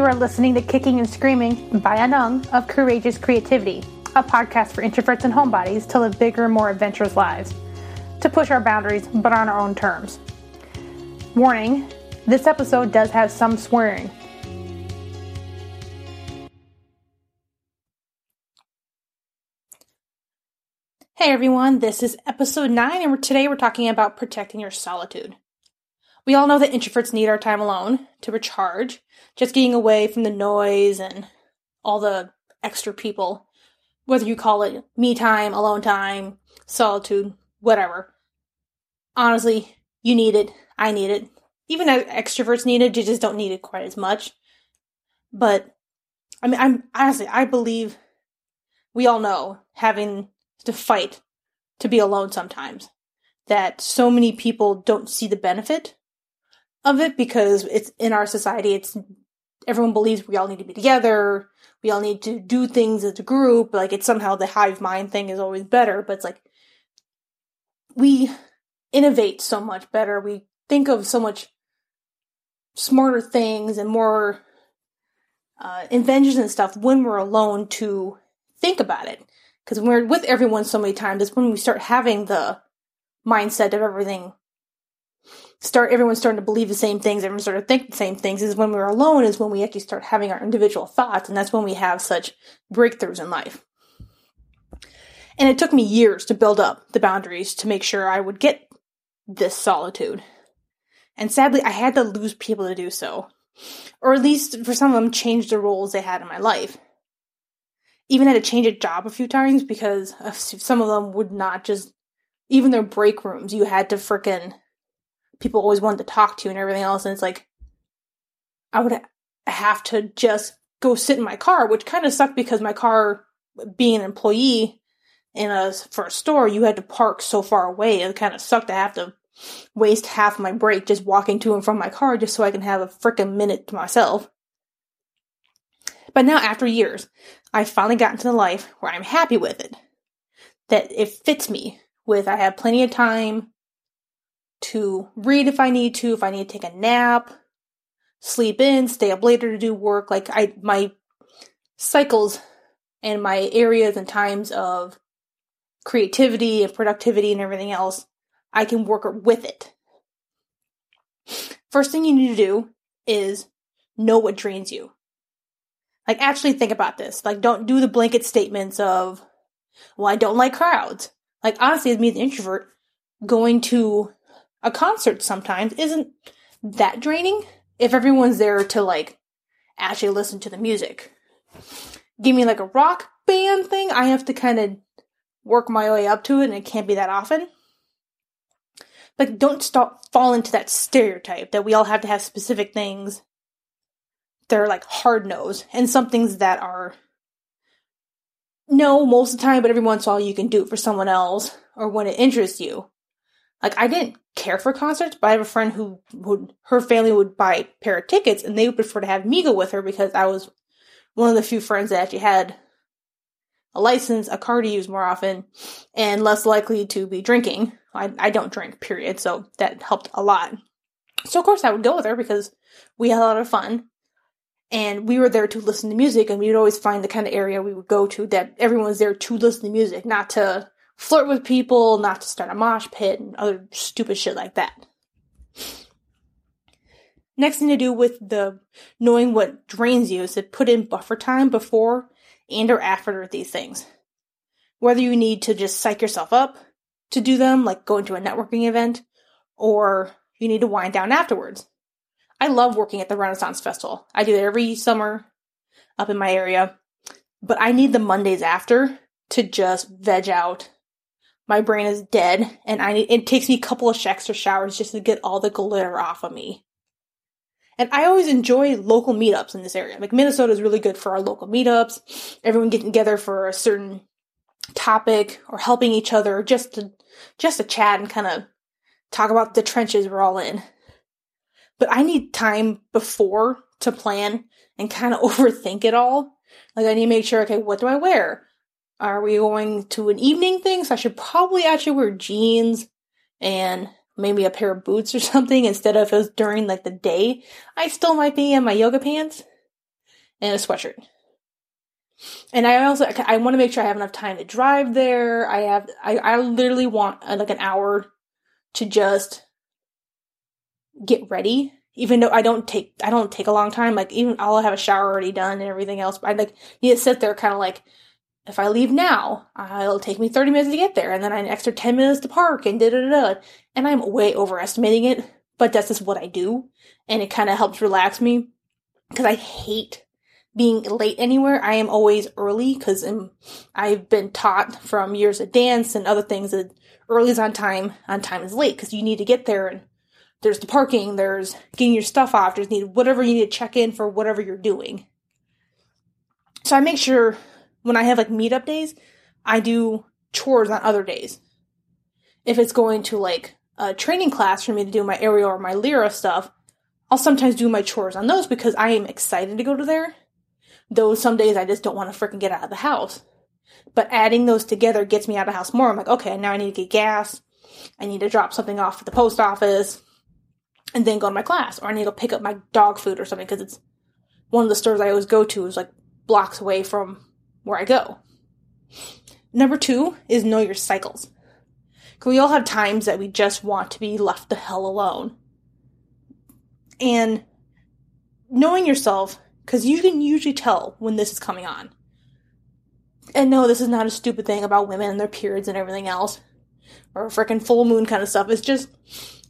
You are listening to Kicking and Screaming by Anung of Courageous Creativity, a podcast for introverts and homebodies to live bigger, more adventurous lives, to push our boundaries, but on our own terms. Warning this episode does have some swearing. Hey everyone, this is episode 9, and today we're talking about protecting your solitude. We all know that introverts need our time alone to recharge, just getting away from the noise and all the extra people, whether you call it me time, alone time, solitude, whatever. Honestly, you need it. I need it. Even extroverts need it, you just don't need it quite as much. But, I mean, I'm honestly, I believe we all know having to fight to be alone sometimes. That so many people don't see the benefit of it because it's in our society, it's everyone believes we all need to be together, we all need to do things as a group, like it's somehow the hive mind thing is always better, but it's like we innovate so much better, we think of so much smarter things and more uh, inventions and stuff when we're alone to think about it. Because when we're with everyone so many times, it's when we start having the mindset of everything. Start everyone starting to believe the same things, everyone starting to think the same things. Is when we're alone is when we actually start having our individual thoughts, and that's when we have such breakthroughs in life. And it took me years to build up the boundaries to make sure I would get this solitude. And sadly, I had to lose people to do so. Or at least for some of them, change the roles they had in my life even had to change a job a few times because some of them would not just even their break rooms you had to frickin' people always wanted to talk to and everything else and it's like i would have to just go sit in my car which kind of sucked because my car being an employee in a for a store you had to park so far away it kind of sucked to have to waste half my break just walking to and from my car just so i can have a freaking minute to myself but now, after years, I've finally gotten to the life where I'm happy with it. That it fits me with I have plenty of time to read if I need to, if I need to take a nap, sleep in, stay up later to do work. Like I my cycles and my areas and times of creativity and productivity and everything else, I can work with it. First thing you need to do is know what drains you. Like, actually think about this. Like, don't do the blanket statements of, well, I don't like crowds. Like, honestly, as me, as an introvert, going to a concert sometimes isn't that draining if everyone's there to, like, actually listen to the music. Give me, like, a rock band thing, I have to kind of work my way up to it, and it can't be that often. But don't stop fall into that stereotype that we all have to have specific things they're like hard nose and some things that are no most of the time, but every once in a while you can do it for someone else or when it interests you. Like I didn't care for concerts, but I have a friend who would her family would buy a pair of tickets and they would prefer to have me go with her because I was one of the few friends that actually had a license, a car to use more often, and less likely to be drinking. I, I don't drink, period, so that helped a lot. So of course I would go with her because we had a lot of fun and we were there to listen to music and we would always find the kind of area we would go to that everyone was there to listen to music not to flirt with people not to start a mosh pit and other stupid shit like that next thing to do with the knowing what drains you is to put in buffer time before and or after these things whether you need to just psych yourself up to do them like going to a networking event or you need to wind down afterwards I love working at the Renaissance Festival. I do it every summer up in my area. But I need the Mondays after to just veg out. My brain is dead, and I it takes me a couple of extra showers just to get all the glitter off of me. And I always enjoy local meetups in this area. Like Minnesota is really good for our local meetups. Everyone getting together for a certain topic or helping each other just to just to chat and kind of talk about the trenches we're all in but I need time before to plan and kind of overthink it all. Like I need to make sure, okay, what do I wear? Are we going to an evening thing? So I should probably actually wear jeans and maybe a pair of boots or something instead of it during like the day. I still might be in my yoga pants. and a sweatshirt. And I also I want to make sure I have enough time to drive there. I have I, I literally want uh, like an hour to just get ready. Even though I don't take I don't take a long time. Like even I'll have a shower already done and everything else. But I like need to sit there kind of like if I leave now, it'll take me 30 minutes to get there, and then I an extra 10 minutes to park, and da da da. And I'm way overestimating it, but that's just what I do, and it kind of helps relax me because I hate being late anywhere. I am always early because I've been taught from years of dance and other things that early is on time, on time is late because you need to get there and there's the parking, there's getting your stuff off, there's need whatever you need to check in for whatever you're doing. So I make sure when I have like meetup days, I do chores on other days. If it's going to like a training class for me to do my aerial or my lyra stuff, I'll sometimes do my chores on those because I am excited to go to there. Though some days I just don't want to freaking get out of the house. But adding those together gets me out of the house more. I'm like, okay, now I need to get gas. I need to drop something off at the post office and then go to my class. Or I need to pick up my dog food or something because it's one of the stores I always go to is like blocks away from where I go. Number two is know your cycles. We all have times that we just want to be left the hell alone. And knowing yourself, because you can usually tell when this is coming on. And no, this is not a stupid thing about women and their periods and everything else, or freaking full moon kind of stuff. It's just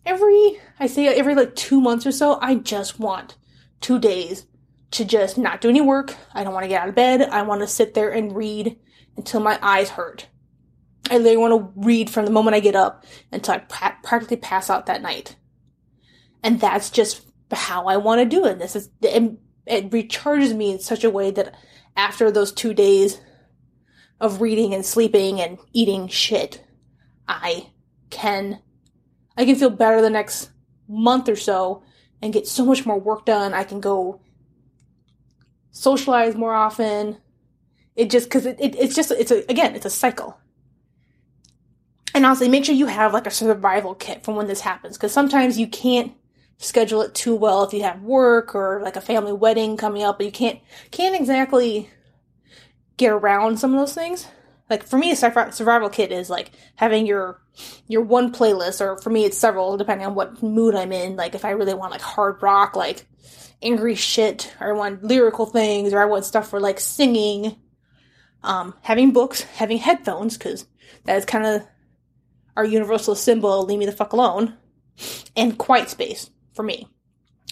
every, I say every like two months or so, I just want two days to just not do any work. I don't want to get out of bed. I want to sit there and read until my eyes hurt. I literally want to read from the moment I get up until I pra- practically pass out that night. And that's just how I want to do it. This is it, it recharges me in such a way that after those two days of reading and sleeping and eating shit, I can I can feel better the next month or so and get so much more work done. I can go socialize more often. It just because it, it, it's just it's a again it's a cycle. And honestly, make sure you have like a survival kit for when this happens because sometimes you can't schedule it too well if you have work or like a family wedding coming up, but you can't can't exactly get around some of those things. Like for me, a survival kit is like having your your one playlist, or for me, it's several depending on what mood I'm in. Like if I really want like hard rock, like angry shit, or I want lyrical things, or I want stuff for like singing. Um, having books, having headphones, because that is kind of our universal symbol, leave me the fuck alone, and quiet space for me.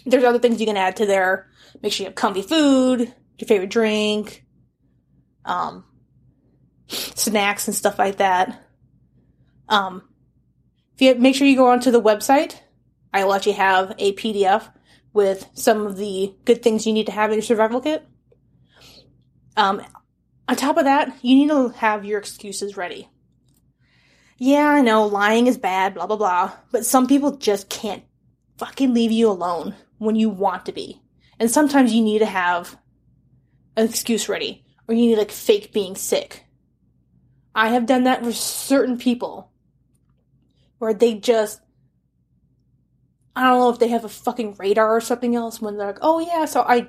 There's other things you can add to there. Make sure you have comfy food, your favorite drink, um, snacks and stuff like that. Um, if you make sure you go onto the website, I will actually have a PDF with some of the good things you need to have in your survival kit. Um, on top of that, you need to have your excuses ready. Yeah, I know lying is bad, blah, blah, blah, but some people just can't fucking leave you alone when you want to be. And sometimes you need to have an excuse ready, or you need like fake being sick. I have done that for certain people where they just I don't know if they have a fucking radar or something else when they're like, oh yeah, so I,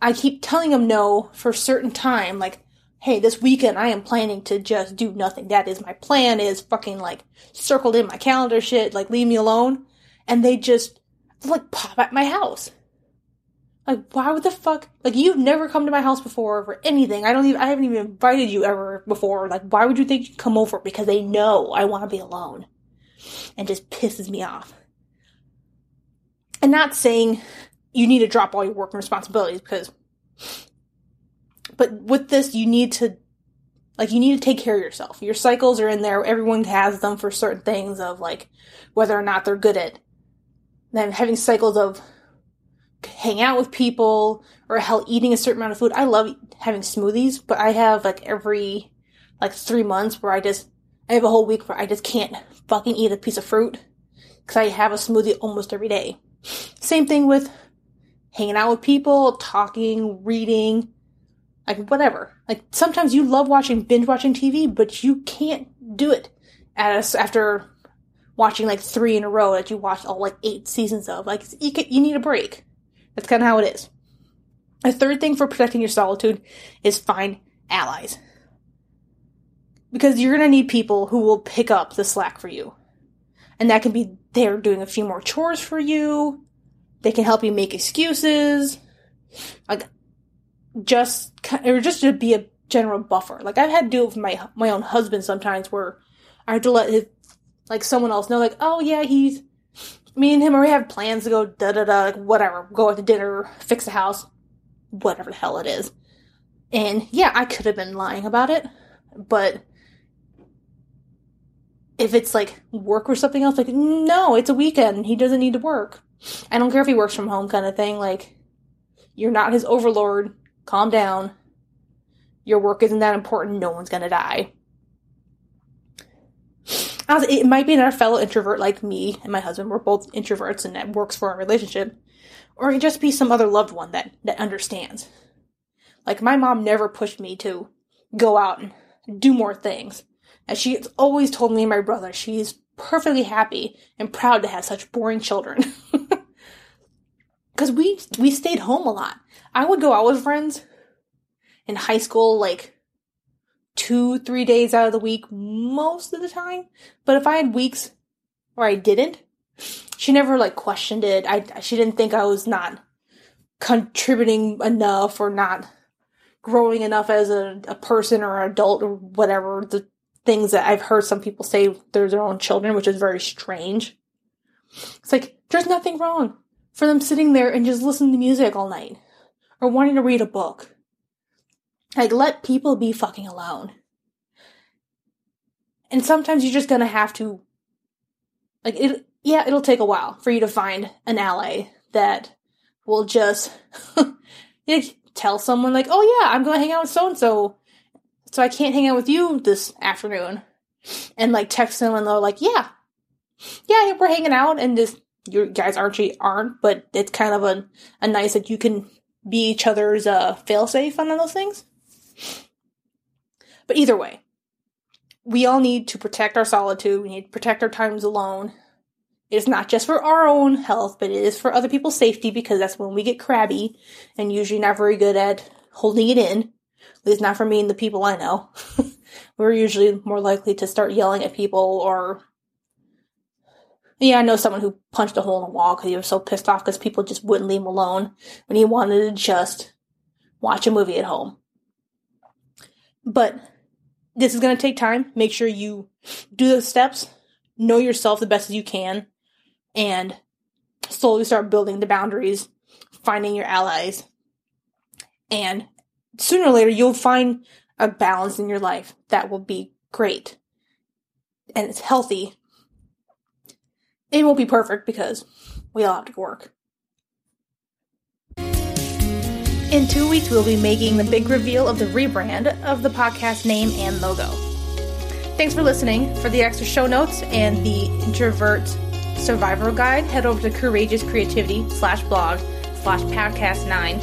I keep telling them no for a certain time, like, hey, this weekend I am planning to just do nothing. That is my plan is fucking like circled in my calendar shit, like leave me alone. And they just like pop at my house. Like, why would the fuck? Like, you've never come to my house before for anything. I don't even, I haven't even invited you ever before. Like, why would you think you'd come over? Because they know I want to be alone. And just pisses me off and not saying you need to drop all your work and responsibilities because but with this you need to like you need to take care of yourself your cycles are in there everyone has them for certain things of like whether or not they're good at then having cycles of hang out with people or hell eating a certain amount of food i love having smoothies but i have like every like three months where i just i have a whole week where i just can't fucking eat a piece of fruit because i have a smoothie almost every day same thing with hanging out with people, talking, reading, like whatever. Like sometimes you love watching binge watching TV, but you can't do it as after watching like three in a row that you watched all like eight seasons of. Like you can, you need a break. That's kind of how it is. A third thing for protecting your solitude is find allies. Because you're going to need people who will pick up the slack for you. And that can be they're doing a few more chores for you. They can help you make excuses. Like, just, or just to be a general buffer. Like, I've had to do it with my, my own husband sometimes where I have to let his, like, someone else know, like, oh yeah, he's, me and him already have plans to go da da da, like, whatever, go out to dinner, fix the house, whatever the hell it is. And yeah, I could have been lying about it, but if it's like work or something else, like, no, it's a weekend. He doesn't need to work. I don't care if he works from home kind of thing. Like, you're not his overlord. Calm down. Your work isn't that important. No one's gonna die. It might be another fellow introvert like me and my husband. We're both introverts and that works for our relationship. Or it could just be some other loved one that, that understands. Like, my mom never pushed me to go out and do more things. And she's always told me and my brother she's perfectly happy and proud to have such boring children. Because we, we stayed home a lot. I would go out with friends in high school, like two, three days out of the week most of the time. But if I had weeks where I didn't, she never like questioned it. I she didn't think I was not contributing enough or not growing enough as a, a person or an adult or whatever the things that I've heard some people say they're their own children, which is very strange. It's like there's nothing wrong for them sitting there and just listening to music all night or wanting to read a book. Like let people be fucking alone. And sometimes you're just gonna have to like it yeah, it'll take a while for you to find an ally that will just like, tell someone like, "Oh yeah, I'm to hang out with so and so, so I can't hang out with you this afternoon," and like text them and they're like, "Yeah, yeah, we're hanging out," and just you guys actually aren't, but it's kind of a a nice that you can be each other's uh failsafe on those things. But either way, we all need to protect our solitude. We need to protect our times alone. It is not just for our own health, but it is for other people's safety because that's when we get crabby and usually not very good at holding it in. At least not for me and the people I know. We're usually more likely to start yelling at people or. Yeah, I know someone who punched a hole in the wall because he was so pissed off because people just wouldn't leave him alone when he wanted to just watch a movie at home. But this is going to take time. Make sure you do the steps, know yourself the best as you can, and slowly start building the boundaries, finding your allies. And sooner or later, you'll find a balance in your life that will be great and it's healthy. It won't be perfect because we all have to work. In two weeks, we'll be making the big reveal of the rebrand of the podcast name and logo. Thanks for listening. For the extra show notes and the introvert survivor guide, head over to Courageous Creativity slash blog slash podcast nine.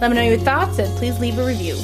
Let me know your thoughts and please leave a review.